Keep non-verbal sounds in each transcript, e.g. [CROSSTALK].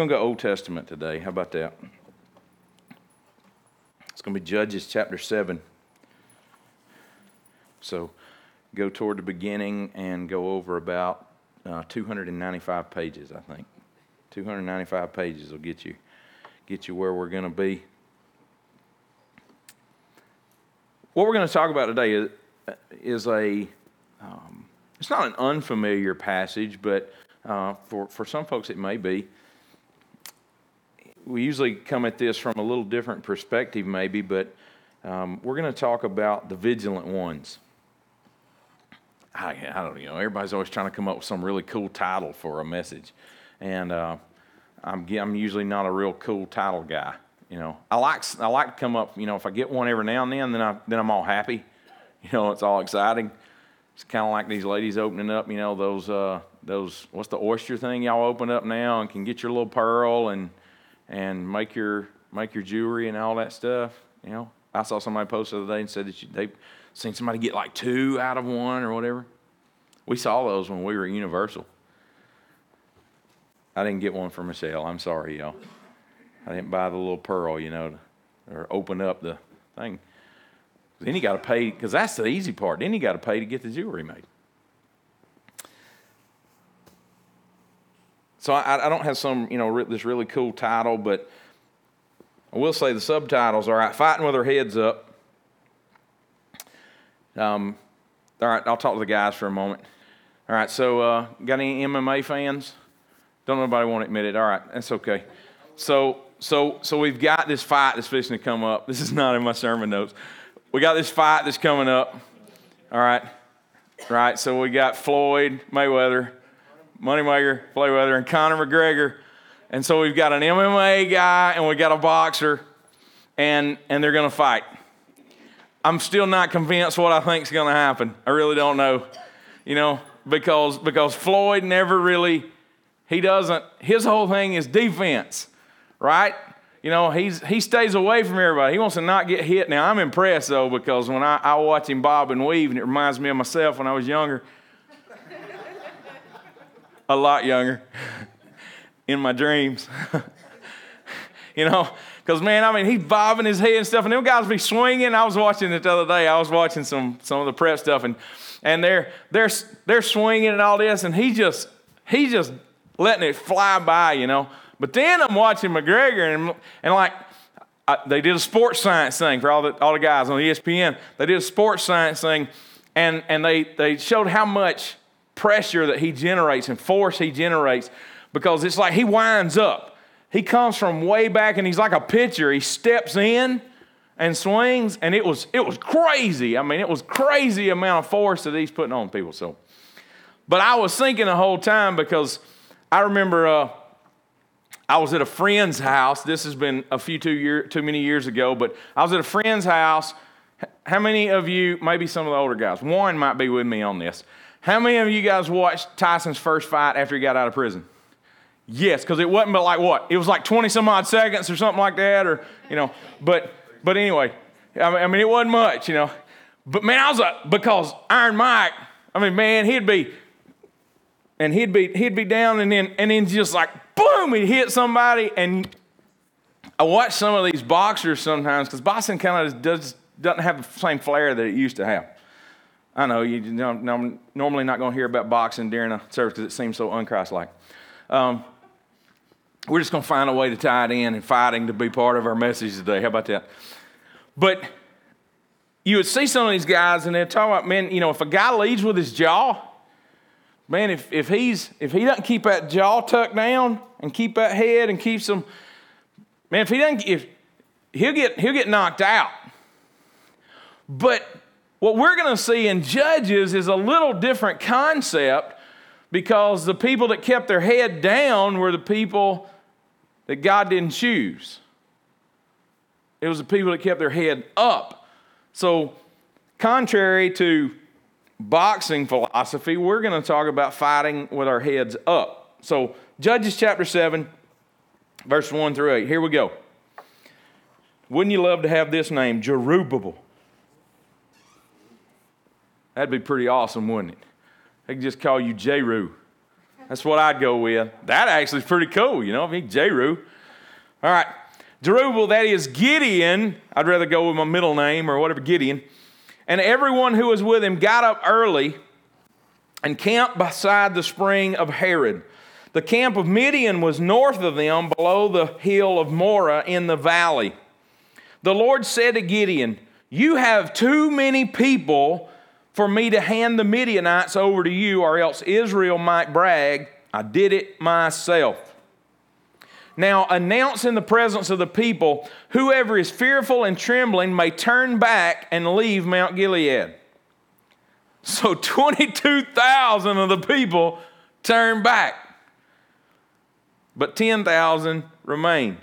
going to go Old Testament today. How about that? It's going to be Judges chapter 7. So go toward the beginning and go over about uh, 295 pages, I think. 295 pages will get you get you where we're going to be. What we're going to talk about today is, is a um, it's not an unfamiliar passage, but uh, for for some folks it may be. We usually come at this from a little different perspective, maybe, but um, we're going to talk about the vigilant ones. I, I don't know. Everybody's always trying to come up with some really cool title for a message, and uh, I'm I'm usually not a real cool title guy. You know, I like I like to come up. You know, if I get one every now and then, then I then I'm all happy. [LAUGHS] You know, it's all exciting. It's kind of like these ladies opening up. You know, those uh, those what's the oyster thing y'all open up now and can get your little pearl and and make your make your jewelry and all that stuff. You know, I saw somebody post the other day and said that you, they seen somebody get like two out of one or whatever. We saw those when we were at Universal. I didn't get one for Michelle. I'm sorry, y'all. I didn't buy the little pearl, you know, or open up the thing. Then you got to pay, because that's the easy part. Then you got to pay to get the jewelry made. So I, I don't have some, you know, this really cool title, but I will say the subtitles are right, fighting with our heads up. Um, all right, I'll talk to the guys for a moment. All right, so uh, got any MMA fans? Don't nobody want to admit it. All right, that's okay. So, so, so we've got this fight that's fixing to come up. This is not in my sermon notes. We got this fight that's coming up. All right, right. So we got Floyd Mayweather, Moneymaker, Mayweather, and Conor McGregor. And so we've got an MMA guy and we got a boxer, and and they're going to fight. I'm still not convinced what I think is going to happen. I really don't know, you know, because because Floyd never really, he doesn't. His whole thing is defense, right? You know, he's he stays away from everybody. He wants to not get hit. Now I'm impressed though because when I, I watch him bob and weave, and it reminds me of myself when I was younger, a lot younger, in my dreams. [LAUGHS] you know, because man, I mean, he's bobbing his head and stuff, and them guys be swinging. I was watching it the other day. I was watching some some of the prep stuff, and and they're they're they're swinging and all this, and he just he's just letting it fly by, you know. But then I'm watching McGregor, and and like I, they did a sports science thing for all the all the guys on ESPN. They did a sports science thing, and and they they showed how much pressure that he generates and force he generates because it's like he winds up he comes from way back and he's like a pitcher. He steps in and swings, and it was it was crazy. I mean, it was crazy amount of force that he's putting on people. So, but I was thinking the whole time because I remember uh, I was at a friend's house. This has been a few too year too many years ago, but I was at a friend's house. How many of you, maybe some of the older guys, Warren might be with me on this. How many of you guys watched Tyson's first fight after he got out of prison? Yes, because it wasn't but like what? It was like 20 some odd seconds or something like that, or, you know. But, but anyway, I mean, it wasn't much, you know. But man, I was like, because Iron Mike, I mean, man, he'd be, and he'd be, he'd be down and then, and then just like, boom, he'd hit somebody. And I watch some of these boxers sometimes because boxing kind of does, doesn't have the same flair that it used to have. I know you know, normally not going to hear about boxing during a service because it seems so unchrist-like. Um, we're just going to find a way to tie it in and fighting to be part of our message today. How about that? But you would see some of these guys and they're talking about, man, you know, if a guy leads with his jaw, man, if, if he's if he doesn't keep that jaw tucked down and keep that head and keeps them, man, if he doesn't if he'll get he'll get knocked out. But what we're going to see in Judges is a little different concept because the people that kept their head down were the people that God didn't choose. It was the people that kept their head up. So, contrary to boxing philosophy, we're going to talk about fighting with our heads up. So, Judges chapter 7, verse 1 through 8. Here we go. Wouldn't you love to have this name, Jerubbaal? That'd be pretty awesome, wouldn't it? They could just call you Jeru. That's what I'd go with. That actually is pretty cool, you know, I mean, Jeru. All right. Jerubbaal, that is Gideon. I'd rather go with my middle name or whatever, Gideon. And everyone who was with him got up early and camped beside the spring of Harod. The camp of Midian was north of them, below the hill of Moreh in the valley. The Lord said to Gideon, You have too many people for me to hand the Midianites over to you, or else Israel might brag, I did it myself. Now announce in the presence of the people whoever is fearful and trembling may turn back and leave Mount Gilead. So [LAUGHS] 22,000 of the people turned back, but 10,000 remained.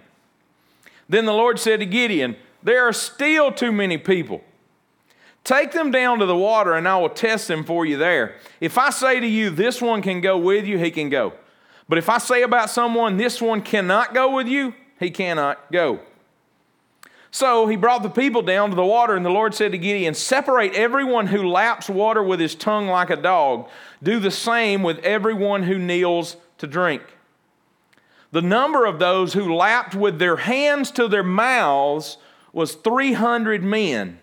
Then the Lord said to Gideon, There are still too many people. Take them down to the water, and I will test them for you there. If I say to you, This one can go with you, he can go. But if I say about someone, This one cannot go with you, he cannot go. So he brought the people down to the water, and the Lord said to Gideon, Separate everyone who laps water with his tongue like a dog. Do the same with everyone who kneels to drink. The number of those who lapped with their hands to their mouths was 300 men,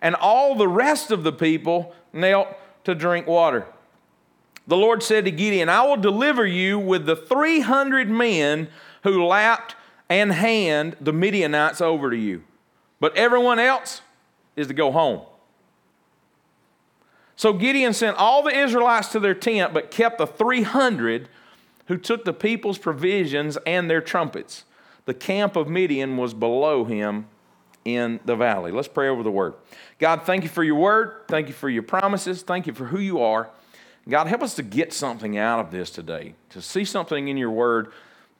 and all the rest of the people knelt to drink water. The Lord said to Gideon, I will deliver you with the 300 men who lapped and hand the Midianites over to you. But everyone else is to go home. So Gideon sent all the Israelites to their tent, but kept the 300 who took the people's provisions and their trumpets. The camp of Midian was below him in the valley. Let's pray over the word. God, thank you for your word. Thank you for your promises. Thank you for who you are. God, help us to get something out of this today, to see something in your word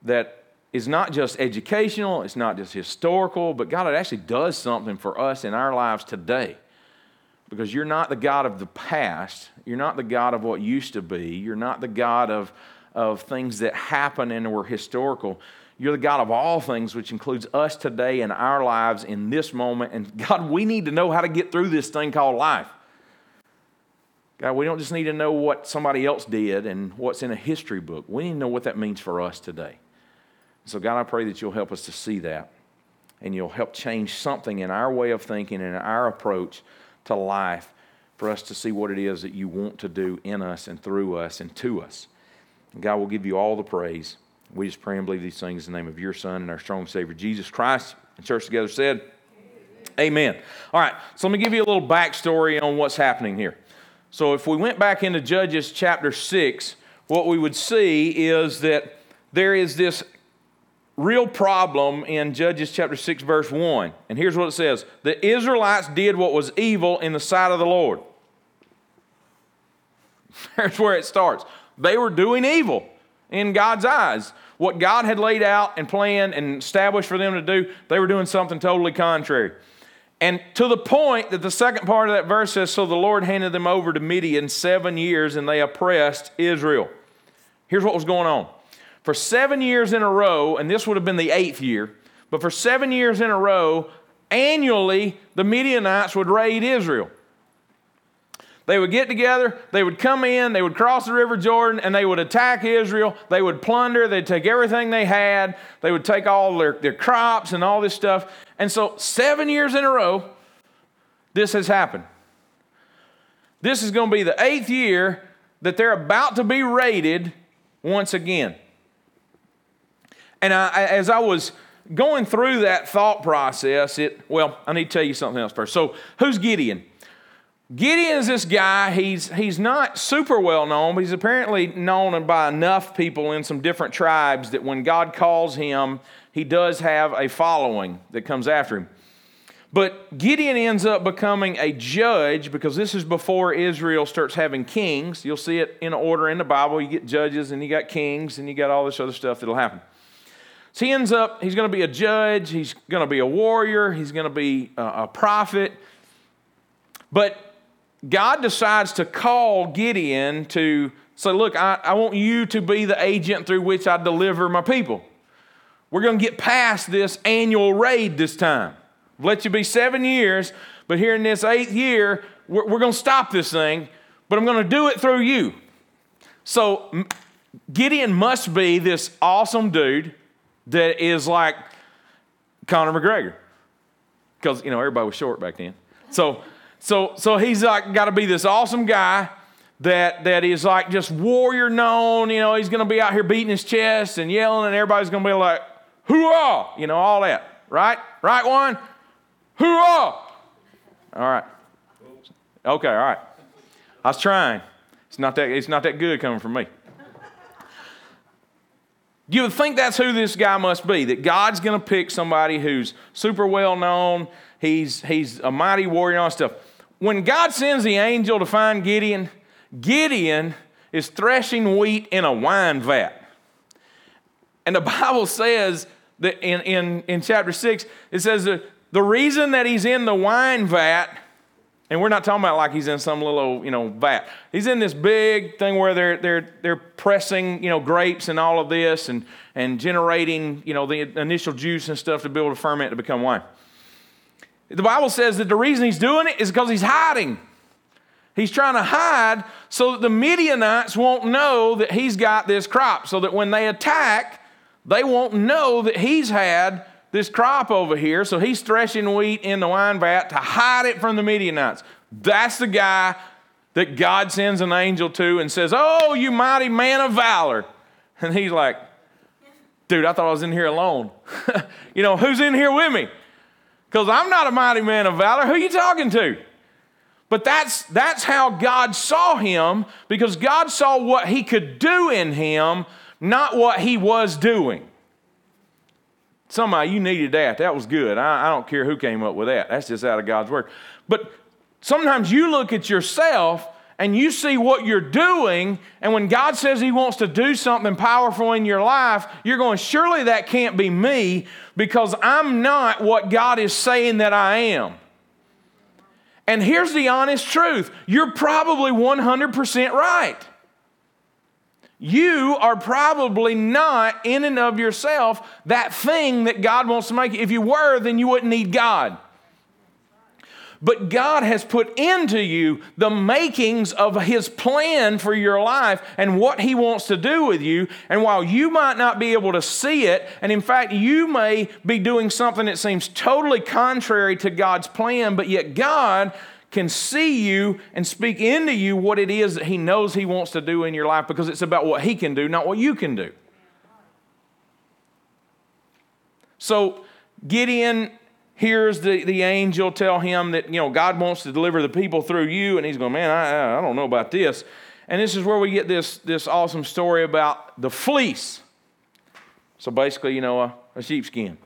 that is not just educational, it's not just historical, but God, it actually does something for us in our lives today. Because you're not the God of the past, you're not the God of what used to be, you're not the God of, of things that happen and were historical. You're the God of all things, which includes us today and our lives in this moment. And God, we need to know how to get through this thing called life. God, we don't just need to know what somebody else did and what's in a history book. We need to know what that means for us today. So, God, I pray that you'll help us to see that and you'll help change something in our way of thinking and our approach to life for us to see what it is that you want to do in us and through us and to us. And God will give you all the praise. We just pray and believe these things in the name of your Son and our strong Savior, Jesus Christ. And church together said, Amen. Amen. All right, so let me give you a little backstory on what's happening here. So, if we went back into Judges chapter 6, what we would see is that there is this real problem in Judges chapter 6, verse 1. And here's what it says The Israelites did what was evil in the sight of the Lord. [LAUGHS] There's where it starts. They were doing evil in God's eyes. What God had laid out and planned and established for them to do, they were doing something totally contrary. And to the point that the second part of that verse says, So the Lord handed them over to Midian seven years and they oppressed Israel. Here's what was going on for seven years in a row, and this would have been the eighth year, but for seven years in a row, annually, the Midianites would raid Israel. They would get together, they would come in, they would cross the River Jordan, and they would attack Israel. They would plunder, they'd take everything they had, they would take all their, their crops and all this stuff. And so, seven years in a row, this has happened. This is going to be the eighth year that they're about to be raided once again. And I, as I was going through that thought process, it, well, I need to tell you something else first. So, who's Gideon? Gideon is this guy, he's, he's not super well known, but he's apparently known by enough people in some different tribes that when God calls him, he does have a following that comes after him. But Gideon ends up becoming a judge because this is before Israel starts having kings. You'll see it in order in the Bible. You get judges and you got kings and you got all this other stuff that'll happen. So he ends up, he's going to be a judge, he's going to be a warrior, he's going to be a prophet. But God decides to call Gideon to say, Look, I, I want you to be the agent through which I deliver my people. We're going to get past this annual raid this time. I've Let you be seven years, but here in this eighth year, we're, we're going to stop this thing, but I'm going to do it through you. So Gideon must be this awesome dude that is like Conor McGregor. Because, you know, everybody was short back then. So, so, so he's like got to be this awesome guy that, that is like just warrior known. You know, he's going to be out here beating his chest and yelling, and everybody's going to be like, hoorah, you know, all that. Right? Right one? Hoorah! All right. Okay, all right. I was trying. It's not that, it's not that good coming from me. You would think that's who this guy must be, that God's going to pick somebody who's super well known, he's, he's a mighty warrior and all stuff. When God sends the angel to find Gideon, Gideon is threshing wheat in a wine vat. And the [LAUGHS] Bible says that in, in, in chapter 6, it says that the reason that he's in the wine vat and we're not talking about like he's in some little, you know, vat. He's in this big thing where they're, they're, they're pressing, you know, grapes and all of this and, and generating, you know, the initial juice and stuff to be able to ferment to become wine. The Bible says that the reason he's doing it is because he's hiding. He's trying to hide so that the Midianites won't know that he's got this crop, so that when they attack, they won't know that he's had this crop over here. So he's threshing wheat in the wine vat to hide it from the Midianites. That's the guy that God sends an angel to and says, Oh, you mighty man of valor. And he's like, Dude, I thought I was in here alone. [LAUGHS] you know, who's in here with me? Because I'm not a mighty man of valor. Who are you talking to? But that's, that's how God saw him because God saw what he could do in him, not what he was doing. Somehow you needed that. That was good. I, I don't care who came up with that. That's just out of God's word. But sometimes you look at yourself and you see what you're doing, and when God says He wants to do something powerful in your life, you're going, surely that can't be me because I'm not what God is saying that I am. And here's the honest truth you're probably 100% right. You are probably not in and of yourself that thing that God wants to make. If you were, then you wouldn't need God. But God has put into you the makings of His plan for your life and what He wants to do with you. And while you might not be able to see it, and in fact, you may be doing something that seems totally contrary to God's plan, but yet God can see you and speak into you what it is that He knows He wants to do in your life because it's about what He can do, not what you can do. So Gideon hears the, the angel tell him that, you know, God wants to deliver the people through you, and he's going, man, I, I don't know about this. And this is where we get this, this awesome story about the fleece. So basically, you know, a, a sheepskin.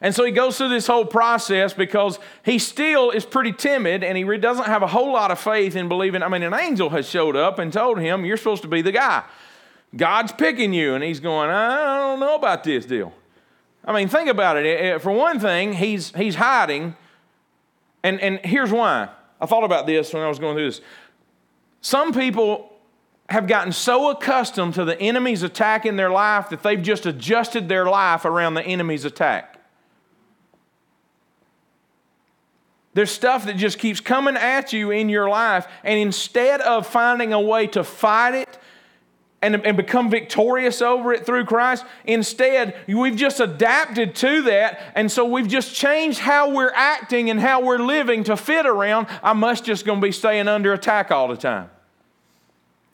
And so he goes through this whole process because he still is pretty timid and he doesn't have a whole lot of faith in believing. I mean, an angel has showed up and told him, You're supposed to be the guy. God's picking you. And he's going, I don't know about this deal. I mean, think about it. Eh, eh, for one thing, he's, he's hiding. And, and here's why. I thought about this when I was going through this. Some people have gotten so accustomed to the enemy's attack in their life that they've just adjusted their life around the enemy's attack. There's stuff that just keeps coming at you in your life, and instead of finding a way to fight it and, and become victorious over it through Christ, instead, we've just adapted to that, and so we've just changed how we're acting and how we're living to fit around. I must just gonna be staying under attack all the time.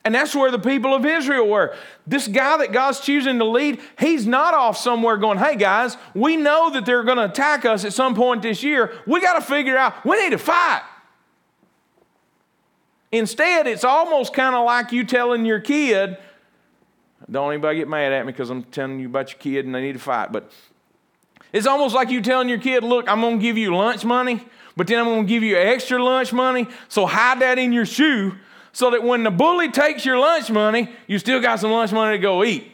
And that's where the people of Israel were. This guy that God's choosing to lead, he's not off somewhere going, hey guys, we know that they're going to attack us at some point this year. We got to figure out, we need to fight. Instead, it's almost kind of like you telling your kid, don't anybody get mad at me because I'm telling you about your kid and they need to fight. But it's almost like you telling your kid, look, I'm going to give you lunch money, but then I'm going to give you extra lunch money. So hide that in your shoe so that when the bully takes your lunch money, you still got some lunch money to go eat.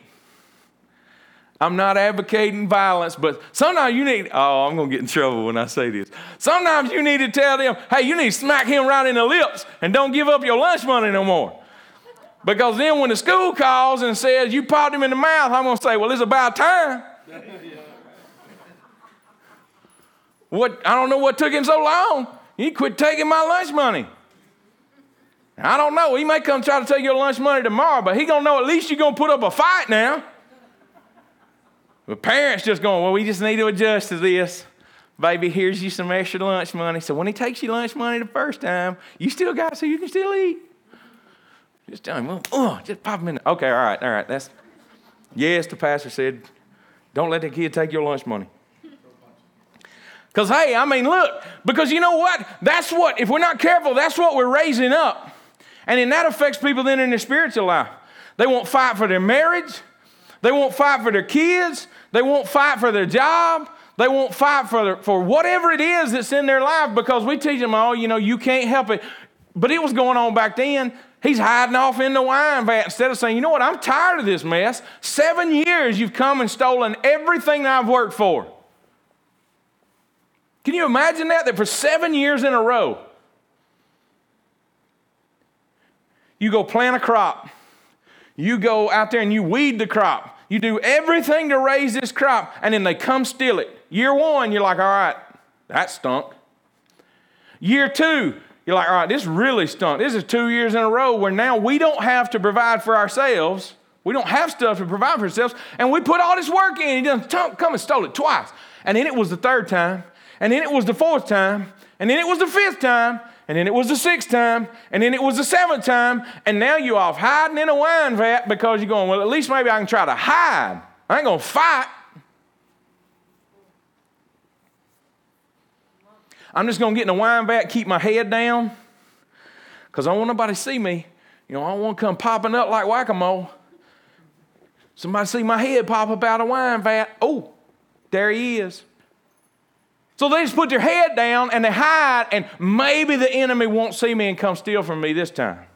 I'm not advocating violence, but sometimes you need, oh, I'm going to get in trouble when I say this. Sometimes you need to tell them, hey, you need to smack him right in the lips and don't give up your lunch money no more. Because then when the school calls and says you popped him in the mouth, I'm going to say, well, it's about time. what, I don't know what took him so long. He quit taking my lunch money. I don't know. He may come try to take your lunch money tomorrow, but he gonna know at least you're gonna put up a fight now. The parents just going, well, we just need to adjust to this. Baby, here's you some extra lunch money. So when he takes you lunch money the first time, you still got so you can still eat. Just tell him, well, oh, just pop him in. There. Okay, all right, all right. That's yes. The pastor said, don't let the kid take your lunch money. Because hey, I mean, look, because you know what? That's what. If we're not careful, that's what we're raising up, and then that affects people then in their spiritual life. They won't fight for their marriage. They won't fight for their kids. They won't fight for their job. They won't fight for, their, for whatever it is that's in their life because we teach them, oh, you know, you can't help it. But it was going on back then. He's hiding off in the wine vat instead of saying, you know what, I'm tired of this mess. Seven years you've come and stolen everything I've worked for. Can you imagine that? That for seven years in a row, you go plant a crop, you go out there and you weed the crop, you do everything to raise this crop, and then they come steal it. Year one, you're like, all right, that stunk. Year two, you're like, all right, this really stunk. This is two years in a row where now we don't have to provide for ourselves. We don't have stuff to provide for ourselves. And we put all this work in. He done come and stole it twice. And then it was the third time. And then it was the fourth time. And then it was the fifth time. And then it was the sixth time. And then it was the seventh time. And now you're off hiding in a wine vat because you're going, well, at least maybe I can try to hide. I ain't going to fight. I'm just going to get in a wine vat, keep my head down, because I don't want nobody to see me. You know, I don't want to come popping up like whack a mole. Somebody see my head pop up out of wine vat. Oh, there he is. So they just put their head down and they hide, and maybe the enemy won't see me and come steal from me this time.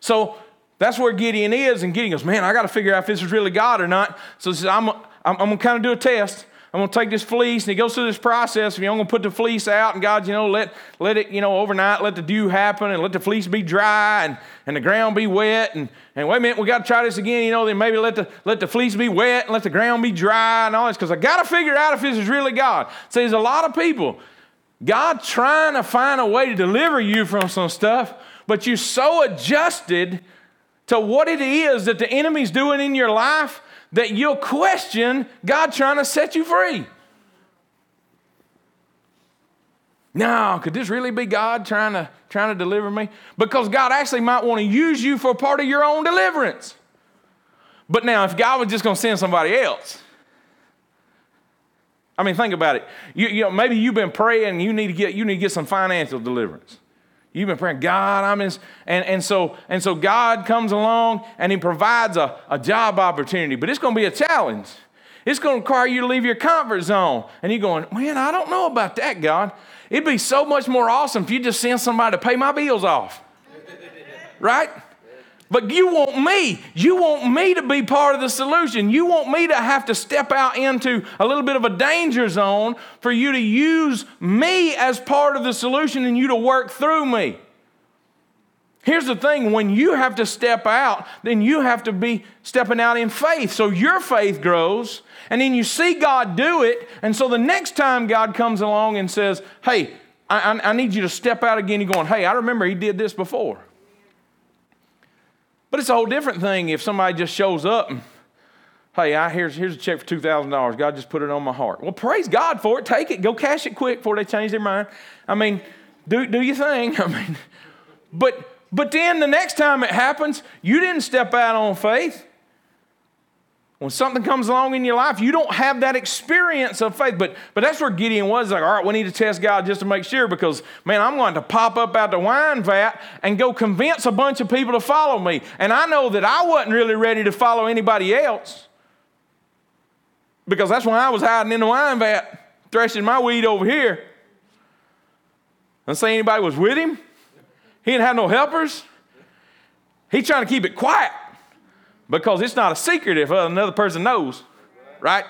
So that's where Gideon is, and Gideon goes, Man, I got to figure out if this is really God or not. So he says, I'm, I'm, I'm going to kind of do a test. I'm going to take this fleece, and he goes through this process. You know, I'm going to put the fleece out, and God, you know, let, let it, you know, overnight, let the dew happen, and let the fleece be dry, and, and the ground be wet. And, and wait a minute, we got to try this again. You know, then maybe let the, let the fleece be wet, and let the ground be dry, and all this, because I got to figure out if this is really God. So there's a lot of people, God trying to find a way to deliver you from some stuff, but you're so adjusted to what it is that the enemy's doing in your life that you'll question God trying to set you free. Now, could this really be God trying to, trying to deliver me? Because God actually might want to use you for part of your own deliverance. But now, if God was just going to send somebody else, I mean, think about it. You, you know, maybe you've been praying you need to get you need to get some financial deliverance. You've been praying, God, I'm in, and, and so and so God comes along and He provides a, a job opportunity, but it's going to be a challenge. It's going to require you to leave your comfort zone. And you're going, man, I don't know about that, God. It'd be so much more awesome if you just send somebody to pay my bills off. [LAUGHS] right? But you want me. You want me to be part of the solution. You want me to have to step out into a little bit of a danger zone for you to use me as part of the solution and you to work through me. Here's the thing when you have to step out, then you have to be stepping out in faith. So your faith grows, and then you see God do it. And so the next time God comes along and says, Hey, I, I, I need you to step out again, you're going, Hey, I remember He did this before. But it's a whole different thing if somebody just shows up and, hey, I, here's, here's a check for $2,000. God just put it on my heart. Well, praise God for it. Take it. Go cash it quick before they change their mind. I mean, do, do your thing. [LAUGHS] I mean, but, but then the next time it happens, you didn't step out on faith. When something comes along in your life, you don't have that experience of faith. But, but that's where Gideon was like, all right, we need to test God just to make sure because, man, I'm going to pop up out the wine vat and go convince a bunch of people to follow me. And I know that I wasn't really ready to follow anybody else because that's when I was hiding in the wine vat, threshing my weed over here. And say anybody was with him. He didn't have no helpers. He's trying to keep it quiet because it's not a secret if another person knows, right?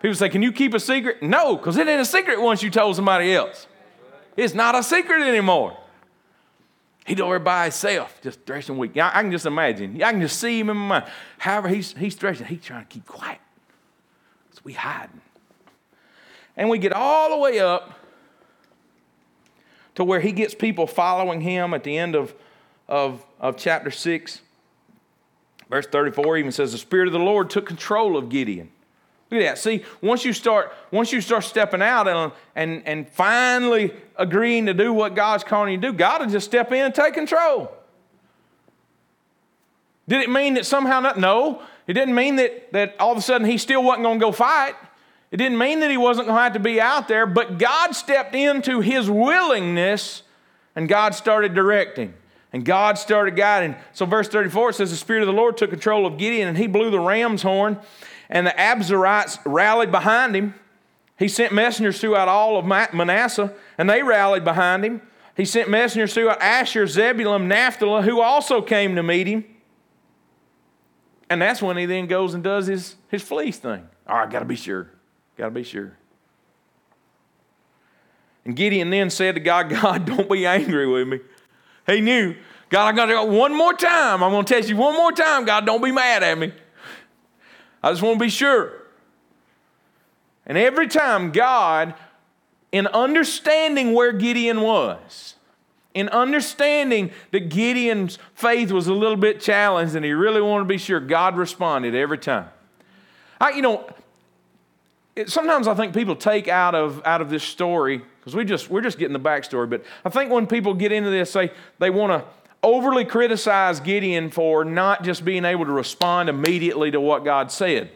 People say, Can you keep a secret? No, because it ain't a secret once you told somebody else. It's not a secret anymore. He's over by himself, just threshing wheat. I, I can just imagine. I can just see him in my mind. However, he's, he's threshing, he's trying to keep quiet. So we hiding. And we get all the way up to where he gets people following him at the end of, of, of chapter 6. Verse 34 even says, The Spirit of the Lord took control of Gideon. Look at that. See, once you start, once you start stepping out and, and, and finally agreeing to do what God's calling you to do, God will just step in and take control. Did it mean that somehow not? No. It didn't mean that, that all of a sudden he still wasn't going to go fight. It didn't mean that he wasn't going to have to be out there, but God stepped into his willingness and God started directing. And God started guiding. So, verse 34 says, The Spirit of the Lord took control of Gideon and he blew the ram's horn, and the Abiezrites rallied behind him. He sent messengers throughout all of Manasseh, and they rallied behind him. He sent messengers throughout Asher, Zebulun, Naphtali, who also came to meet him. And that's when he then goes and does his, his fleece thing. All right, got to be sure. Got to be sure. And Gideon then said to God, [LAUGHS] God, don't be angry with me. He knew, God, I got to go one more time. I'm going to test you one more time. God, don't be mad at me. I just want to be sure. And every time God, in understanding where Gideon was, in understanding that Gideon's faith was a little bit challenged and he really wanted to be sure, God responded every time. I, you know, it, sometimes I think people take out of, out of this story, because we just, we're just getting the backstory, but I think when people get into this, they, they want to overly criticize Gideon for not just being able to respond immediately to what God said.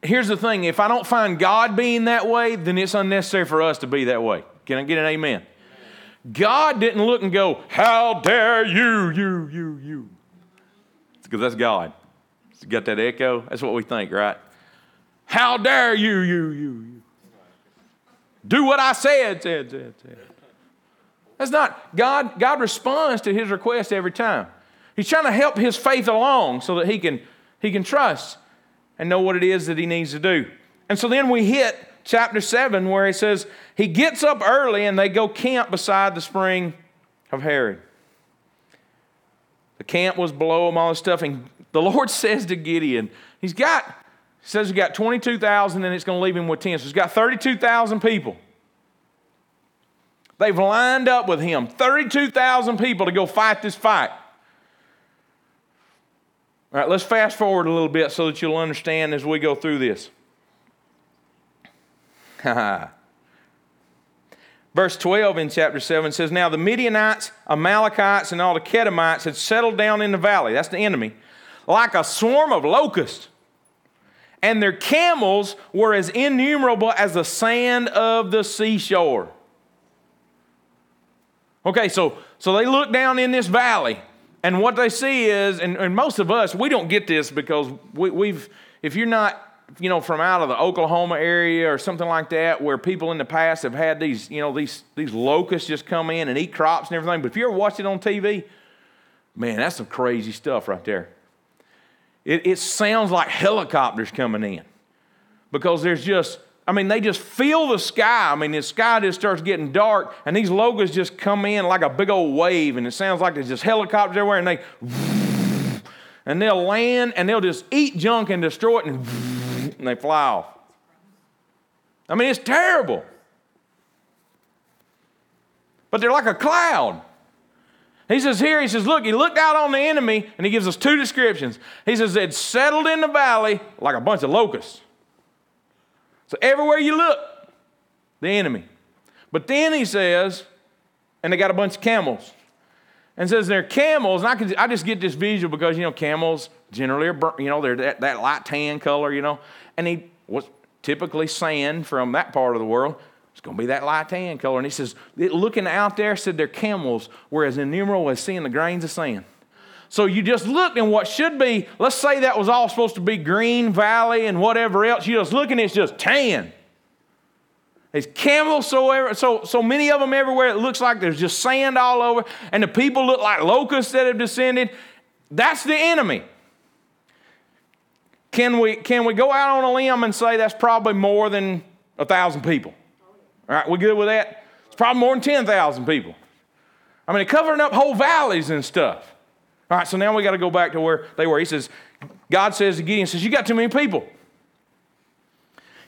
Here's the thing if I don't find God being that way, then it's unnecessary for us to be that way. Can I get an amen? God didn't look and go, How dare you, you, you, you. Because that's God. Got that echo? That's what we think, right? How dare you, you, you, you. Do what I said, said, said, said. That's not, God, God responds to his request every time. He's trying to help his faith along so that he can, he can trust and know what it is that he needs to do. And so then we hit chapter 7 where he says, He gets up early and they go camp beside the spring of Harod. The camp was below him, all this stuff. And the [LAUGHS] Lord says to Gideon, He's got, says he's got 22,000 and it's going to leave him with 10. So he's got 32,000 people. They've lined up with him, 32,000 people to go fight this fight. All right, let's fast forward a little bit so that you'll understand as we go through this. [LAUGHS] Verse 12 in chapter 7 says, Now the Midianites, Amalekites, and all the Kedemites had settled down in the valley, that's the enemy, like a swarm of locusts. And their camels were as innumerable as the sand of the seashore. Okay, so, so they look down in this valley, and what they see is, and, and most of us, we don't get this because we, we've, if you're not you know, from out of the Oklahoma area or something like that, where people in the past have had these, you know, these, these locusts just come in and eat crops and everything. But if you ever watch it on TV, man, that's some crazy stuff right there. It, it sounds like helicopters coming in because there's just, I mean, they just fill the sky. I mean, the sky just starts getting dark, and these locusts just come in like a big old wave, and it sounds like there's just helicopters everywhere, and they, and they'll land and they'll just eat junk and destroy it, and and they fly off. I mean, it's terrible. But they're like a cloud. He says here, he says, look, he looked out on the enemy and he gives us two descriptions. He says it settled in the valley like a bunch of locusts. So everywhere you look, the enemy. But then he says, and they got a bunch of camels. And says they're camels, and I, can, I just get this visual because, you know, camels generally are, you know, they're that, that light tan color, you know and he was typically sand from that part of the world. Going to be that light tan color. And he says, looking out there, said their camels were as innumerable as seeing the grains of sand. So you just look and what should be, let's say that was all supposed to be green valley and whatever else. You just look and it's just tan. There's camels so, so, so many of them everywhere. It looks like there's just sand all over. And the people look like locusts that have descended. That's the enemy. Can we, can we go out on a limb and say that's probably more than a thousand people? All right, we good with that? It's probably more than 10,000 people. I mean, they're covering up whole valleys and stuff. All right, so now we got to go back to where they were. He says, God says to Gideon, says, You got too many people.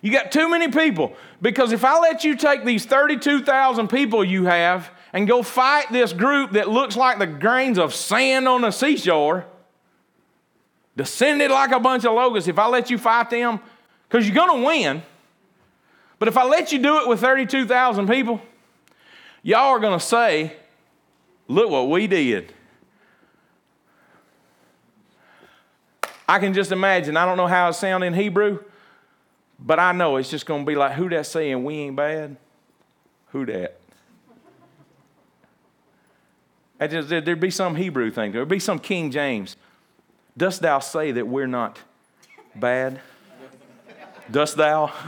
You got too many people. Because if I let you take these 32,000 people you have and go fight this group that looks like the grains of sand on the seashore, descended like a bunch of locusts, if I let you fight them, because you're going to win. But if I let you do it with 32,000 people, y'all are going to say, look what we did. I can just imagine, I don't know how it sounds in Hebrew, but I know it's just going to be like, who that saying we ain't bad? Who that? Just, there'd be some Hebrew thing. There'd be some King James. Dost thou say that we're not bad? Dost thou? [LAUGHS]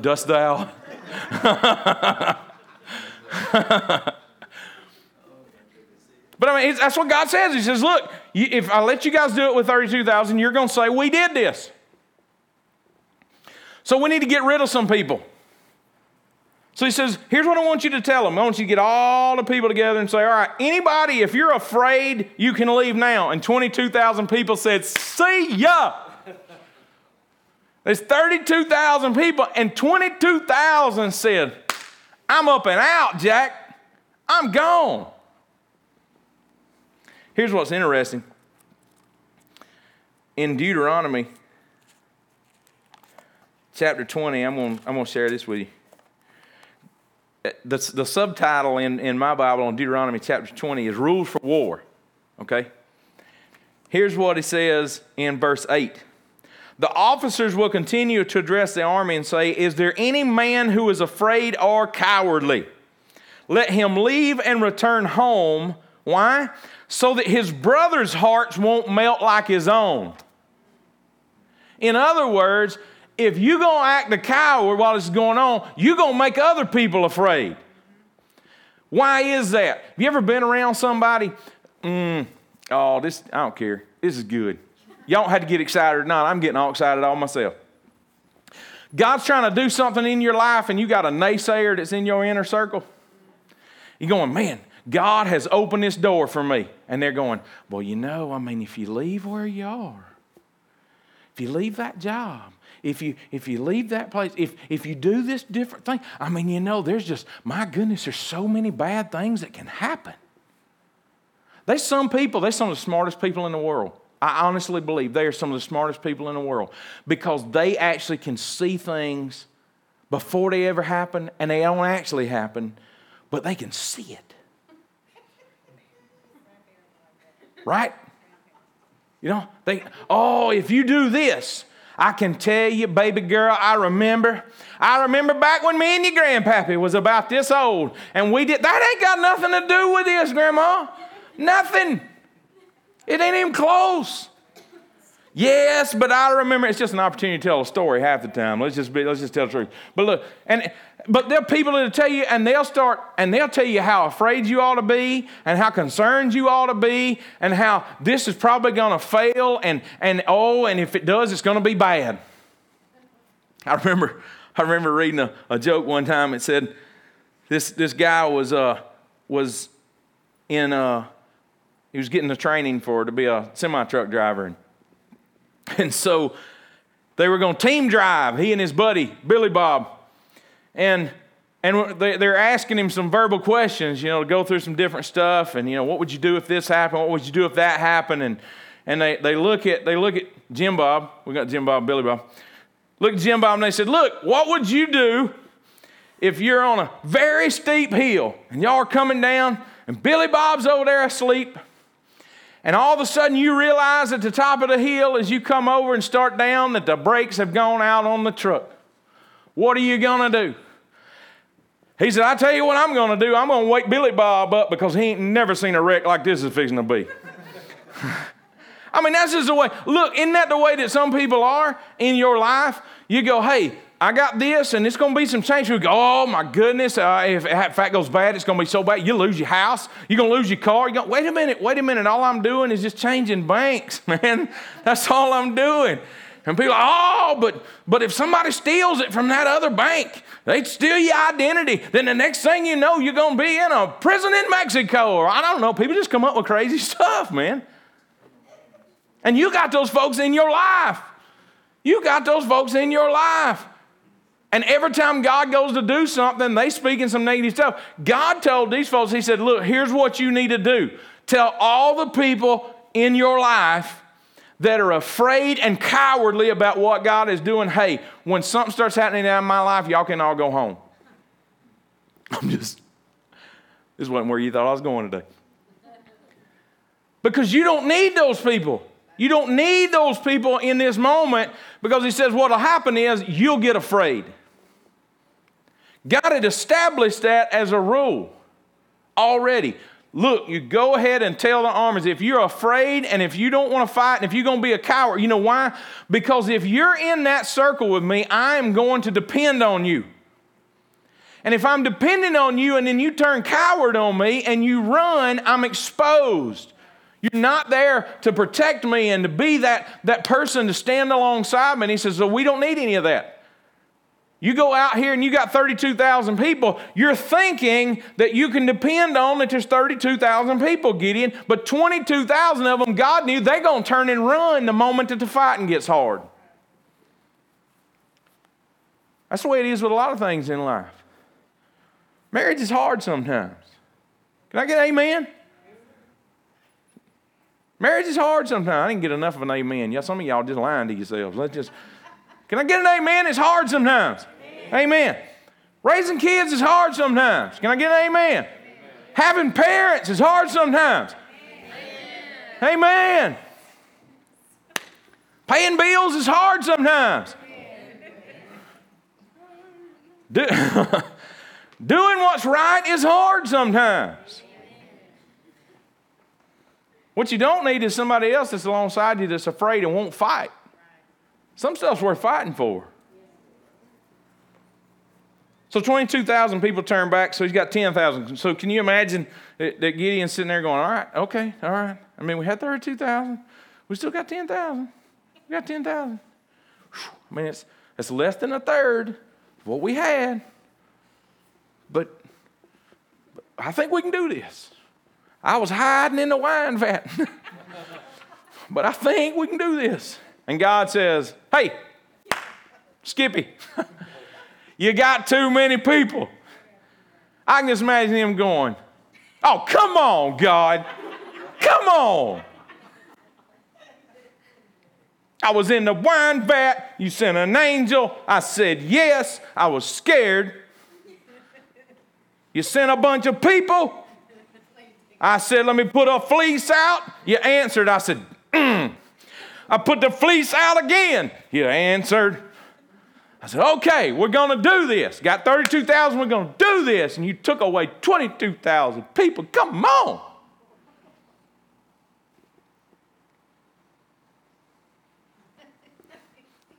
Dost thou? [LAUGHS] but I mean, that's what God says. He says, look, if I let you guys do it with 32,000, you're going to say, we did this. So we need to get rid of some people. So he says, here's what I want you to tell them. I want you to get all the people together and say, all right, anybody, if you're afraid, you can leave now. And 22,000 people said, see ya. There's 32,000 people, and 22,000 said, I'm up and out, Jack. I'm gone. Here's what's interesting. In Deuteronomy chapter 20, I'm going I'm to share this with you eh, the, the subtitle in, in my Bible on Deuteronomy chapter 20 is Rules for War. Okay? Here's what it says in verse 8 The officers will continue to address the army and say, Is there any man who is afraid or cowardly? Let him leave and return home. Why? So that his brothers' hearts won't melt like his own. In other words, if you're going to act a coward while is going on, you're going to make other people afraid. Why is that? Have you ever been around somebody? Mm, oh, this, I don't care. This is good. Y'all don't have to get excited or not. I'm getting all excited all myself. God's trying to do something in your life and you got a naysayer that's in your inner circle. You're going, man, God has opened this door for me. And they're going, well, you know, I mean, if you leave where you are, if you leave that job, if you if you leave that place, if if you do this different thing, I mean, you know, there's just my goodness, there's so many bad things that can happen. There's some people, they're some of the smartest people in the world. I honestly believe they are some of the smartest people in the world because they actually can see things before they ever happen and they don't actually happen, but they can see it. Right? You know, they, oh, if you do this, I can tell you, baby girl, I remember. I remember back when me and your grandpappy was about this old, and we did that ain't got nothing to do with this, Grandma. Nothing. It ain't even close. Yes, but I remember it's just an opportunity to tell a story half the time. Let's just be, let's just tell the truth. But look, and but there are people that'll tell you, and they'll start, and they'll tell you how afraid you ought to be, and how concerned you ought to be, and how this is probably going to fail, and and oh, and if it does, it's going to be bad. I remember, I remember reading a, a joke one time. It said, this this guy was uh was in uh he was getting the training for to be a semi truck driver. And and so they were going to team drive, he and his buddy, Billy Bob. And and they're asking him some verbal questions, you know, to go through some different stuff. And, you know, what would you do if this happened? What would you do if that happened? And, and they, they, look at, they look at Jim Bob. We got Jim Bob, Billy Bob. Look at Jim Bob and they said, Look, what would you do if you're on a very steep hill and y'all are coming down and Billy Bob's over there asleep and all of a sudden you realize at the top of the hill as you come over and start down that the brakes have gone out on the truck. What are you going to do? He said, I tell you what I'm going to do. I'm going to wake Billy Bob up because he ain't never seen a wreck like this is fixing to be. [LAUGHS] I mean, that's just the way. Look, isn't that the way that some people are in your life? You go, hey, I got this, and it's going to be some change. We go, oh my goodness, uh, if, if goes bad, it's going to be so bad. You lose your house, you're going to lose your car. You go, wait a minute, wait a minute. All I'm doing is just changing banks, [LAUGHS] man. That's all I'm doing. And people are, oh, but but if somebody steals it from that other bank, they steal your identity. Then the next thing you know, you're going to be in a prison in Mexico, or I don't know. People just come up with crazy [LAUGHS] stuff, man. And you got those folks in your life. You got those folks in your life. And every time God goes to do something, they speak in some negative stuff. God told these folks, He said, Look, here's what you need to do. Tell all the people in your life that are afraid and cowardly about what God is doing, hey, when something starts happening in my life, y'all can all go home. [LAUGHS] I'm just, this wasn't where you thought I was going today. Because you don't need those people. You don't need those people in this moment because he says what will happen is you'll get afraid. God had established that as a rule already. Look, you go ahead and tell the armies if you're afraid and if you don't want to fight and if you're going to be a coward, you know why? Because if you're in that circle with me, I am going to depend on you. And if I'm depending on you and then you turn coward on me and you run, I'm exposed. You're not there to protect me and to be that, that person to stand alongside me. And he says, So we don't need any of that. You go out here and you got 32,000 people, you're thinking that you can depend on that there's 32,000 people, Gideon, but 22,000 of them, God knew they're going to turn and run the moment that the fighting gets hard. That's the way it is with a lot of things in life. Marriage is hard sometimes. Can I get amen? Marriage is hard sometimes. I didn't get enough of an amen. Yeah, some of y'all just lying to yourselves. Let's just can I get an amen? It's hard sometimes. Amen. amen. Raising kids is hard sometimes. Can I get an amen? amen. Having parents is hard sometimes. Amen. amen. Paying bills is hard sometimes. Do, [LAUGHS] doing what's right is hard sometimes. What you don't need is somebody else that's alongside you that's afraid and won't fight. Some stuff's worth fighting for. So 22,000 people turn back, so he's got 10,000. So can you imagine that, Gideon's sitting there going, all right, okay, all right. I mean, we had 32,000. We still got 10,000. We got 10,000. I mean, it's, it's less than a third of what we had. But, but I think we can do this. I was hiding in the wine vat. [LAUGHS] but I think we can do this. And God says, Hey, Skippy, [LAUGHS] you got too many people. I can just imagine him going, Oh, come on, God. Come on. I was in the wine vat. You sent an angel. I said yes. I was scared. You sent a bunch of people. I said, Let me put a fleece out. You answered. I said, mm. I put the fleece out again. He answered. I said, okay, we're going to do this. Got 32,000, we're going to do this. And you took away 22,000 people. Come on.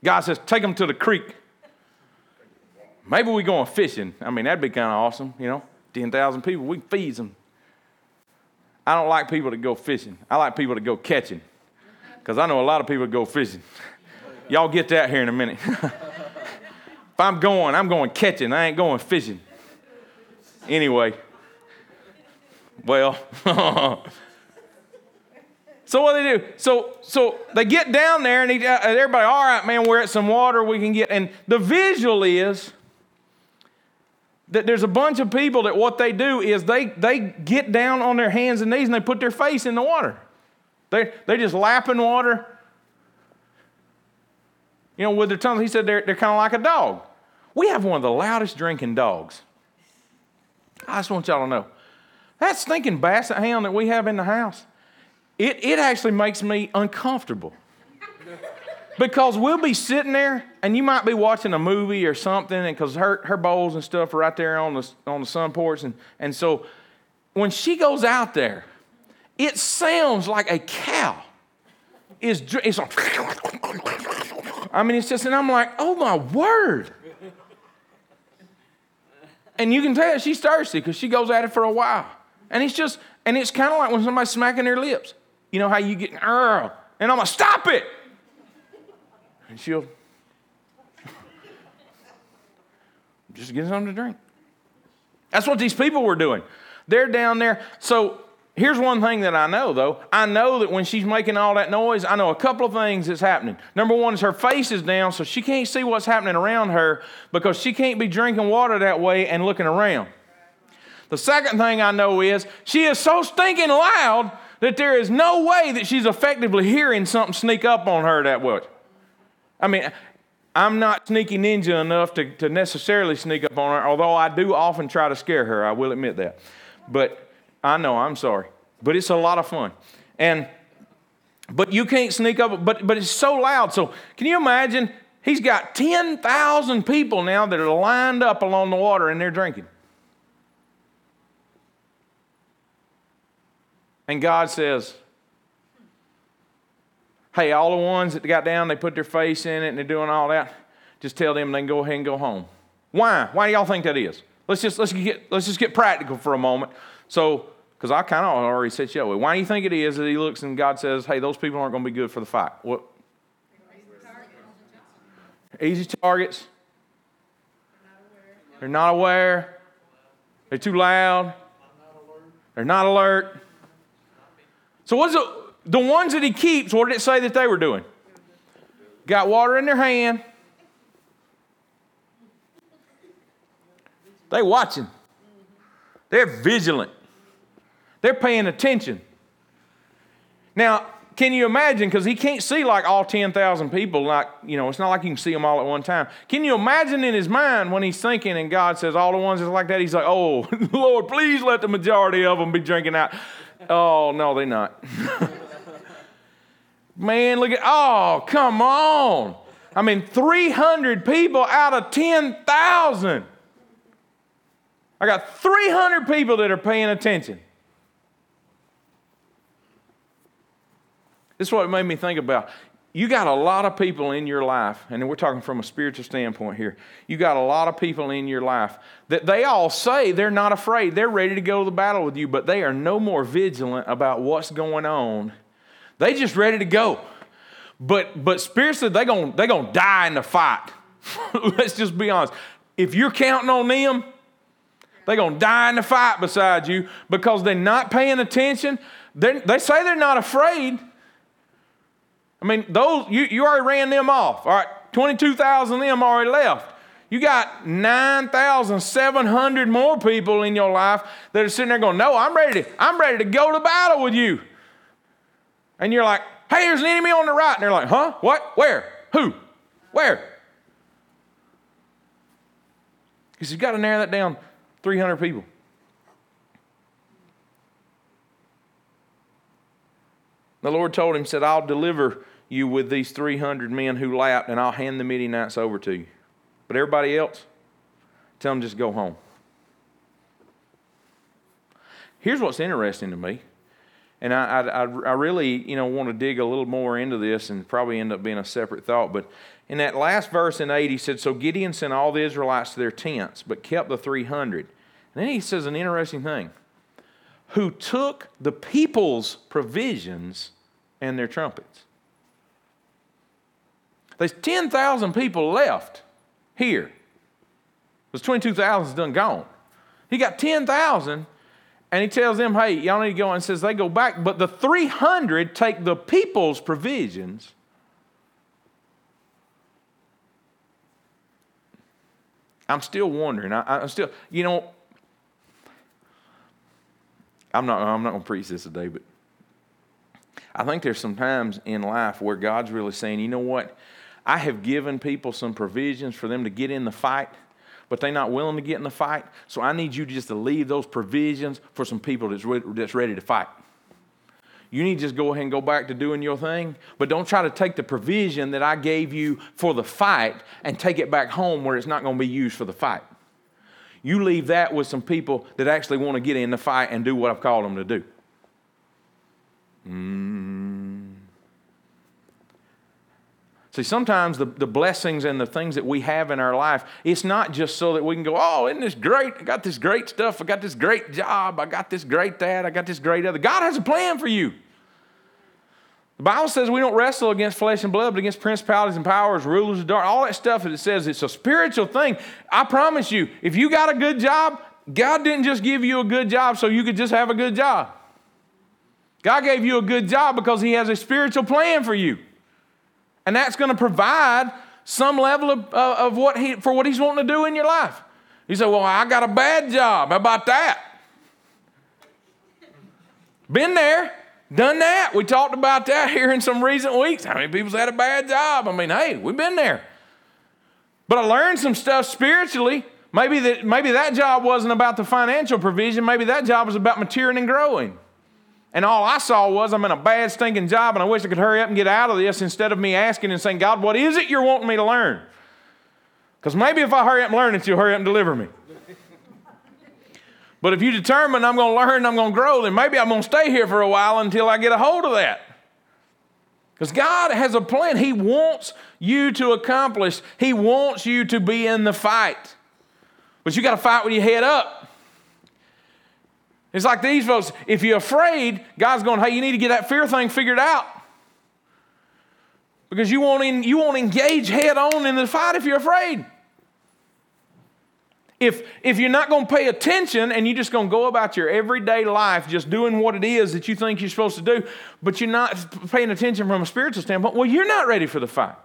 God says, take them to the creek. Maybe we're going fishing. I mean, that'd be kind of awesome, you know. 10,000 people, we feed them. I don't like people to go fishing. I like people to go catching because I know a lot of people go fishing. Y'all get that here in a minute. [LAUGHS] if I'm going, I'm going catching. I ain't going fishing. Anyway, well, [LAUGHS] so what they do? So so they get down there and uh, everybody, all right, man, we're at some water we can get. And the visual is that there's a bunch of people that what they do is they they get down on their hands and knees and they put their face in the water. They, they just lapping water. You know, with their tongues, he said they're, they're kind of like a dog. We have one of the loudest drinking dogs. I just want y'all to know. That stinking basset hound that we have in the house, it, it actually makes me uncomfortable. because we'll be sitting there and you might be watching a movie or something, and because her, her bowls and stuff are right there on the, on the sun porch. And, and so when she goes out there, it sounds like a cow is it's like, I mean, it's just, and I'm like, oh my word. And you can tell she's thirsty because she goes at it for a while. And it's just, and it's kind of like when somebody's smacking their lips. You know how you get, and I'm like, stop it. And she'll [LAUGHS] just get something to drink. That's what these people were doing. They're down there. So here's one thing that I know though. I know that when she's making all that noise, I know a couple of things that's happening. Number one is her face is down, so she can't see what's happening around her because she can't be drinking water that way and looking around. The second thing I know is she is so stinking loud that there is no way that she's effectively hearing something sneak up on her that way. I mean, I'm not sneaky ninja enough to, to necessarily sneak up on her, although I do often try to scare her. I will admit that. But I know, I'm sorry. But it's a lot of fun. And but you can't sneak up, but but it's so loud. So can you imagine? He's got 10,000 people now that are lined up along the water and they're drinking. And God says, Hey, all the ones that got down, they put their face in it and they're doing all that, just tell them they can go ahead and go home. Why? Why do y'all think that is? Let's just, let's get, let's just get practical for a moment. So, because I kind of already said you. Why do you think it is that he looks and God says, hey, those people aren't going to be good for the fight? What? Easy targets. They're not aware. They're too loud. They're not alert. So what's the, the ones that he keeps, what did it say that they were doing? Got water in their hand. They watching. They're vigilant. They're paying attention. Now, can you imagine? Because he can't see like all 10,000 people, like, you know, it's not like you can see them all at one time. Can you imagine in his mind when he's thinking and God says all the ones that's like that, he's like, oh, [LAUGHS] Lord, please let the majority of them be drinking out. Oh, no, they're not. [LAUGHS] Man, look at, oh, come on. I mean, 300 people out of 10,000. I got 300 people that are paying attention. This is what it made me think about. You got a lot of people in your life, and we're talking from a spiritual standpoint here. You got a lot of people in your life that they all say they're not afraid. They're ready to go to the battle with you, but they are no more vigilant about what's going on. They just ready to go. But but spiritually, they're gonna they gonna die in the fight. [LAUGHS] Let's just be honest. If you're counting on them, they're gonna die in the fight beside you because they're not paying attention. They're, they say they're not afraid I mean, those you, you already ran them off. All right, 22,000 of them already left. You got 9,700 more people in your life that are sitting there going, No, I'm ready to, I'm ready to go to battle with you. And you're like, Hey, there's an enemy on the right. And they're like, Huh? What? Where? Who? Where? Because you've got to narrow that down 300 people. The Lord told him, said, I'll deliver you with these 300 men who lapped, and I'll hand the Midianites over to you. But everybody else, tell them just go home. Here's what's interesting to me, and I, I, I really you know, want to dig a little more into this and probably end up being a separate thought. But in that last verse in 8, he said, So Gideon sent all the Israelites to their tents, but kept the 300. And then he says an interesting thing who took the people's provisions and their trumpets. There's 10,000 people left here. There's 22,000 is done gone. He got 10,000 and he tells them, hey, y'all need to go and says they go back, but the 300 take the people's provisions. I'm still wondering. I, am still, you know, I'm not, I'm not going to preach this today, but I think there's some times in life where God's really saying, you know what? I have given people some provisions for them to get in the fight, but they're not willing to get in the fight. So I need you just to leave those provisions for some people that's, re- that's ready to fight. You need to just go ahead and go back to doing your thing, but don't try to take the provision that I gave you for the fight and take it back home where it's not going to be used for the fight. You leave that with some people that actually want to get in the fight and do what I've called them to do. Mm. See, sometimes the, the blessings and the things that we have in our life, it's not just so that we can go, oh, isn't this great? I got this great stuff. I got this great job. I got this great that. I got this great other. God has a plan for you. The Bible says we don't wrestle against flesh and blood, but against principalities and powers, rulers of dark, all that stuff. It says it's a spiritual thing. I promise you, if you got a good job, God didn't just give you a good job so you could just have a good job. God gave you a good job because He has a spiritual plan for you. And that's going to provide some level of, of what he, for what He's wanting to do in your life. You say, Well, I got a bad job. How about that? Been there, done that. We talked about that [LAUGHS] here in some recent weeks. How many people's had a bad job? I mean, hey, we've been there. But I learned some stuff spiritually. Maybe that, maybe that job wasn't about the financial provision. Maybe that job was about maturing and growing. And all I saw was I'm in a bad, stinking job, and I wish I could hurry up and get out of this instead of me asking and saying, God, what is it you're wanting me to learn? Because maybe if I hurry up and learn it, you'll hurry up and deliver me. but if you determine I'm going to learn, I'm going to grow, then maybe I'm going to stay here for a while until I get a hold of that. Because God has a plan. He wants you to accomplish, He wants you to be in the fight. But you got to fight with your head up. It's like these folks, if you're afraid, God's going, hey, you need to get that fear thing figured out. Because you won't, in, you won't engage head on in the fight if you're afraid. If, if you're not going to pay attention and you're just going to go about your everyday life just doing what it is that you think you're supposed to do, but you're not paying attention from a spiritual standpoint, well, you're not ready for the fight.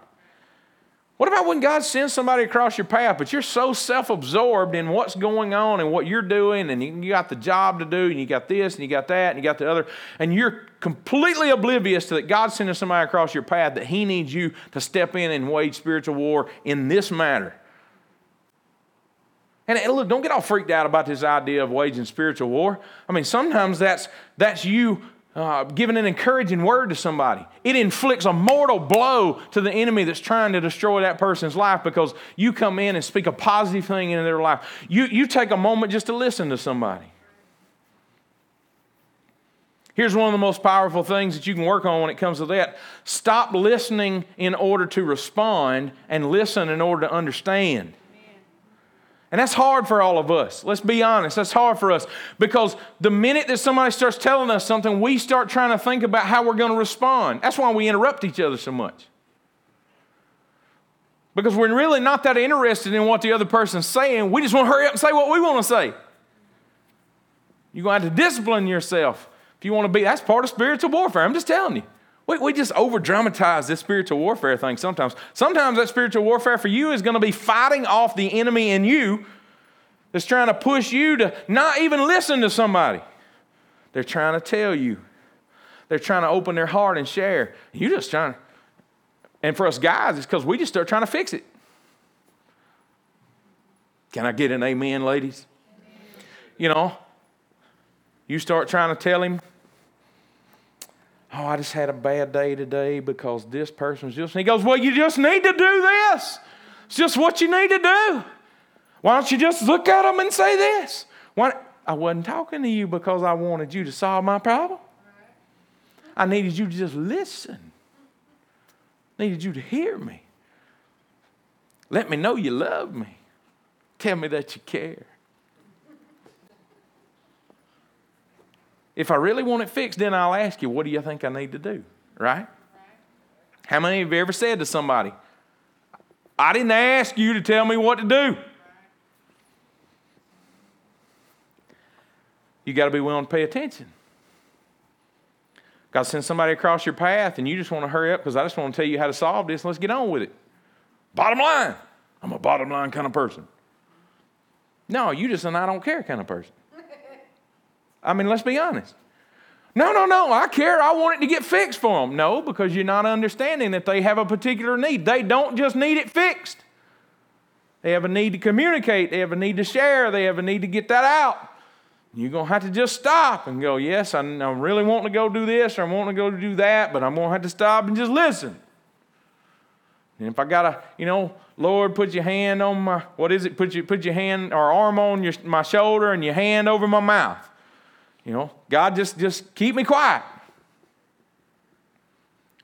What about when God sends somebody across your path, but you're so self absorbed in what's going on and what you're doing, and you got the job to do, and you got this, and you got that, and you got the other, and you're completely oblivious to that God's sending somebody across your path that He needs you to step in and wage spiritual war in this matter? And look, don't get all freaked out about this idea of waging spiritual war. I mean, sometimes that's, that's you uh, giving an encouraging word to somebody. It inflicts a mortal blow to the enemy that's trying to destroy that person's life because you come in and speak a positive thing into their life. You, you take a moment just to listen to somebody. Here's one of the most powerful things that you can work on when it comes to that. Stop listening in order to respond and listen in order to understand. And that's hard for all of us. Let's be honest. That's hard for us because the minute that somebody starts telling us something, we start trying to think about how we're going to respond. That's why we interrupt each other so much. Because we're really not that interested in what the other person's saying. We just want to hurry up and say what we want to say. You're going to have to discipline yourself if you want to be. That's part of spiritual warfare. I'm just telling you. We, we just over dramatize this spiritual warfare thing sometimes. Sometimes that spiritual warfare for you is going to be fighting off the enemy in you that's trying to push you to not even listen to somebody. They're trying to tell you, they're trying to open their heart and share. You're just trying to, and for us guys, it's because we just start trying to fix it. Can I get an amen, ladies? You know, you start trying to tell him Oh, I just had a bad day today because this person's just. he goes, Well, you just need to do this. It's just what you need to do. Why don't you just look at them and say this? Why, I wasn't talking to you because I wanted you to solve my problem. I needed you to just listen. I needed you to hear me. Let me know you love me. Tell me that you care. If I really want it fixed, then I'll ask you, what do you think I need to do? Right? How many of you ever said to somebody, I didn't ask you to tell me what to do? You got to be willing to pay attention. God send somebody across your path and you just want to hurry up because I just want to tell you how to solve this. and Let's get on with it. Bottom line, I'm a bottom line kind of person. No, you just an I don't care kind of person. I mean, let's be honest. No, no, no, I care. I want it to get fixed for them. No, because you're not understanding that they have a particular need. They don't just need it fixed, they have a need to communicate, they have a need to share, they have a need to get that out. You're going to have to just stop and go, Yes, I'm really wanting to go do this or I'm wanting to go do that, but I'm going to have to stop and just listen. And if I got to, you know, Lord, put your hand on my, what is it? Put your, put your hand or arm on your, my shoulder and your hand over my mouth. You know, God just just keep me quiet.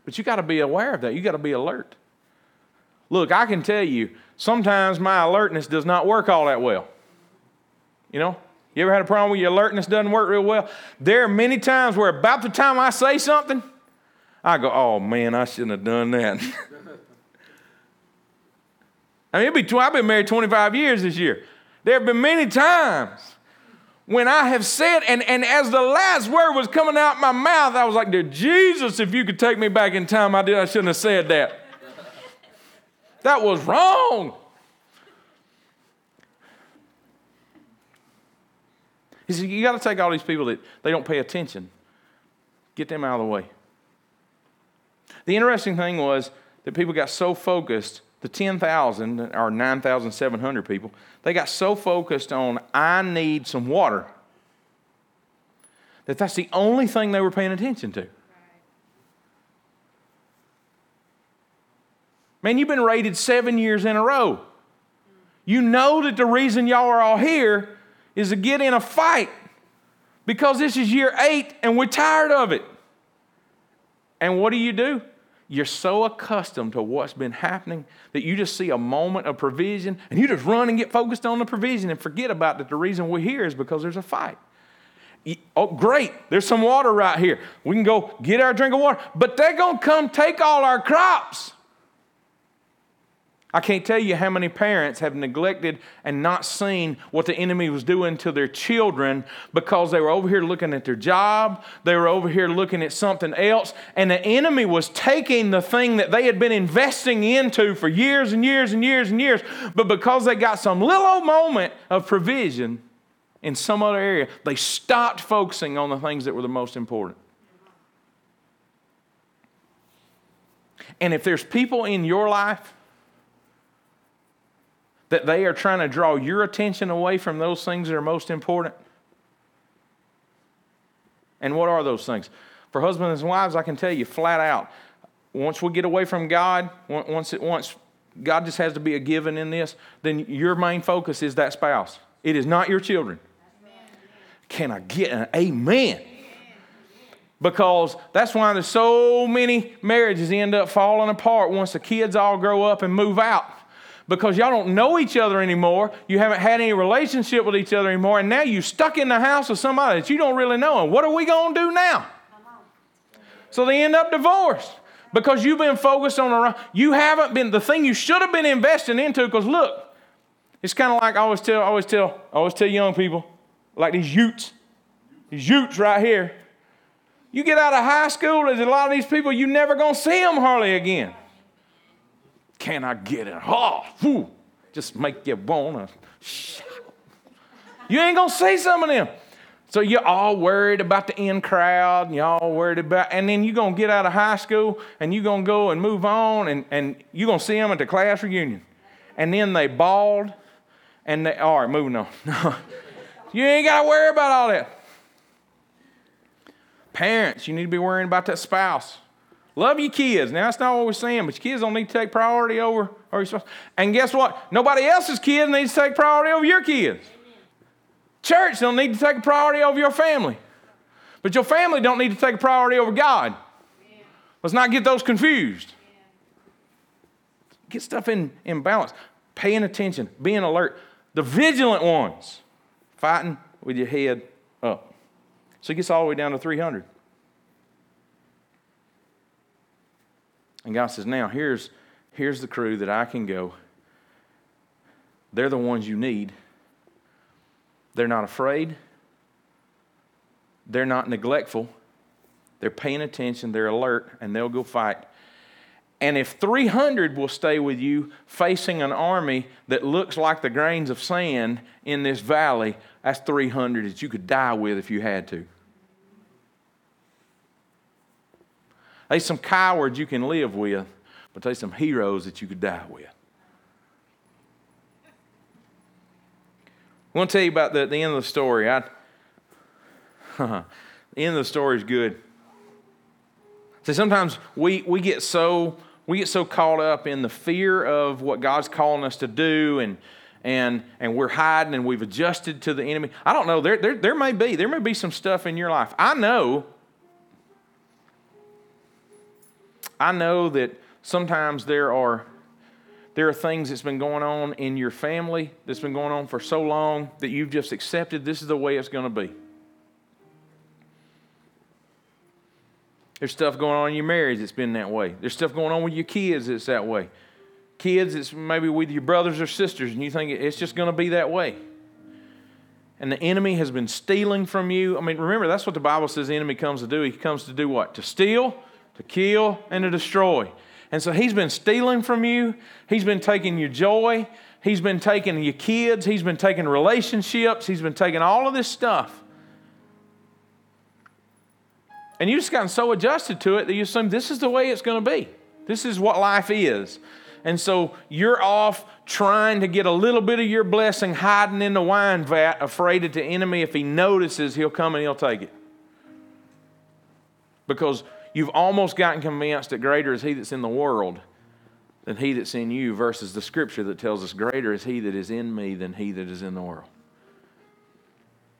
But you got to be aware of that. You got to be alert. Look, I can tell you, sometimes my alertness does not work all that well. You know, you ever had a problem where your alertness doesn't work real well? There are many times where about the time I say something, I go, oh man, I shouldn't have done that. [LAUGHS] I mean, it'd be, I've been married 25 years this year. There have been many times when I have said, and, and as the last word was coming out my mouth, I was like, Dear Jesus, if you could take me back in time, I did I shouldn't have said that. that was wrong. He said, You got to take all these people that they don't pay attention, get them out of the way. The interesting thing was that people got so focused, the 10,000 or 9,700 people, they got so focused on, I need some water, that that's the only thing they were paying attention to. Man, you've been raided seven years in a row. You know that the reason y'all are all here is to get in a fight because this is year eight and we're tired of it. And what do you do? You're so accustomed to what's been happening that you just see a moment of provision and you just run and get focused on the provision and forget about that the reason we're here is because there's a fight. Oh, great, there's some water right here. We can go get our drink of water, but they're going to come take all our crops. I can't tell you how many parents have neglected and not seen what the enemy was doing to their children because they were over here looking at their job, they were over here looking at something else, and the enemy was taking the thing that they had been investing into for years and years and years and years, but because they got some little old moment of provision in some other area, they stopped focusing on the things that were the most important. And if there's people in your life, that they are trying to draw your attention away from those things that are most important? And what are those things? For husbands and wives, I can tell you flat out once we get away from God, once, it, once God just has to be a given in this, then your main focus is that spouse. It is not your children. Can I get an amen? Because that's why there's so many marriages end up falling apart once the kids all grow up and move out because y'all don't know each other anymore. You haven't had any relationship with each other anymore. And now you're stuck in the house with somebody that you don't really know. And what are we going to do now? So they end up divorced because you've been focused on the you haven't been the thing you should have been investing into. Because look, it's kind of like I always tell, I always tell, I always tell young people, like these utes, these utes right here. You get out of high school, there's a lot of these people you never gonna see them hardly again. Can I get it? Oh, just make you wanna shout. You ain't gonna see some of them. So you're all worried about the in crowd, and y'all worried about, and then you're gonna get out of high school and you're gonna go and move on, and, and you're gonna see them at the class reunion. And then they bald, and they, all right, moving on. [LAUGHS] you ain't gotta worry about all that. Parents, you need to be worrying about that spouse. Love your kids. Now, that's not what we're saying, but your kids don't need to take priority over, your And guess what? Nobody else's kids needs to take priority over your kids. Church don't need to take priority over your family. But your family don't need to take priority over God. Let's not get those confused. Get stuff in, in balance. Paying attention, being alert. The vigilant ones, fighting with your head up. So it gets all the way down to 300. And God says, Now here's, here's the crew that I can go. They're the ones you need. They're not afraid. They're not neglectful. They're paying attention. They're alert, and they'll go fight. And if 300 will stay with you facing an army that looks like the grains of sand in this valley, that's 300 that you could die with if you had to. There's some cowards you can live with, but there's some heroes that you could die with. I want to tell you about the, the end of the story. I, [LAUGHS] the end of the story is good. See, sometimes we, we get so we get so caught up in the fear of what God's calling us to do and and and we're hiding and we've adjusted to the enemy. I don't know. There, there, there may be there may be some stuff in your life. I know I know that sometimes there are there are things that's been going on in your family that's been going on for so long that you've just accepted this is the way it's going to be. There's stuff going on in your marriage that's been that way. There's stuff going on with your kids that's that way. Kids, it's maybe with your brothers or sisters, and you think it's just going to be that way. and the enemy has been stealing from you. I mean, remember, that's what the Bible says the enemy comes to do. He comes to do what? To steal, to kill, and to destroy. And so he's been stealing from you. He's been taking your joy. He's been taking your kids. He's been taking relationships. He's been taking all of this stuff. And you just gotten so adjusted to it that you assume this is the way it's going to be. This is what life is. And so you're off trying to get a little bit of your blessing hiding in the wine vat, afraid that the enemy, if he notices, he'll come and he'll take it. Because you've almost gotten convinced that greater is he that's in the world than he that's in you, versus the scripture that tells us, greater is he that is in me than he that is in the world.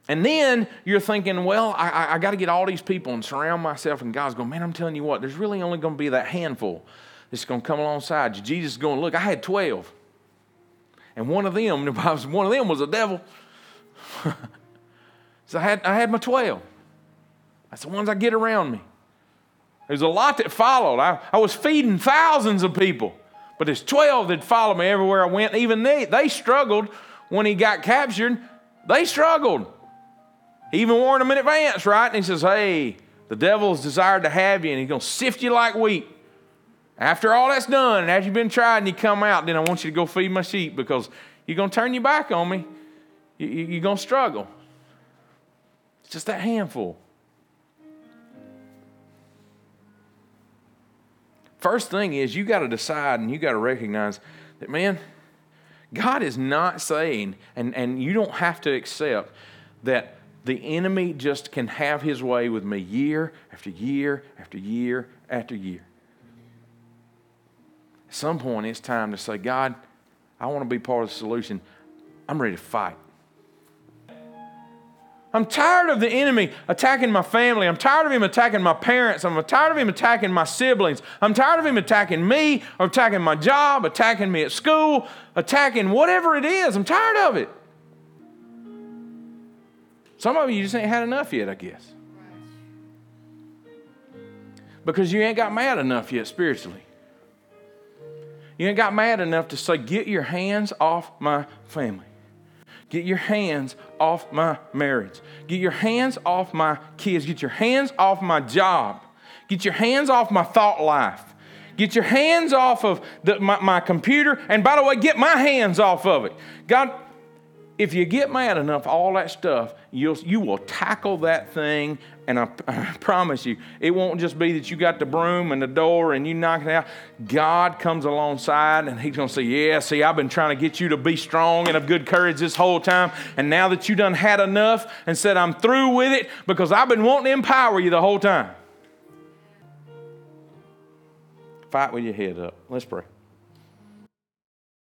And then you're thinking, well, I, I, I got to get all these people and surround myself. And God's going, man, I'm telling you what, there's really only going to be that handful that's going to come alongside you. Jesus is going, look, I had 12. And one of them, [LAUGHS] one of them was a devil. [LAUGHS] so I had, I had my 12. That's the ones I get around me. There's a lot that followed. I, I was feeding thousands of people, but there's 12 that followed me everywhere I went. Even they, they struggled when he got captured. They struggled. He even warned them in advance, right? And he says, Hey, the devil's desired to have you, and he's going to sift you like wheat. After all that's done, and after you've been tried and you come out, then I want you to go feed my sheep because you're going to turn your back on me. You're going to struggle. It's just that handful. First thing is, you got to decide and you got to recognize that, man, God is not saying, and, and you don't have to accept that the enemy just can have his way with me year after year after year after year. At some point, it's time to say, God, I want to be part of the solution. I'm ready to fight. I'm tired of the enemy attacking my family. I'm tired of him attacking my parents. I'm tired of him attacking my siblings. I'm tired of him attacking me or attacking my job, attacking me at school, attacking whatever it is. I'm tired of it. Some of you just ain't had enough yet, I guess. Because you ain't got mad enough yet spiritually. You ain't got mad enough to say, Get your hands off my family. Get your hands off my marriage. Get your hands off my kids. Get your hands off my job. Get your hands off my thought life. Get your hands off of the, my, my computer. And by the way, get my hands off of it. God, if you get mad enough, all that stuff, you'll, you will tackle that thing. And I, I, promise you, it won't just be that you got the broom and the door and you knock it out. God comes alongside and He's going to say, Yeah, see, I've been trying to get you to be strong and of good courage this whole time. And now that you done had enough and said, I'm through with it because I've been wanting to empower you the whole time. Fight with your head up. Let's pray.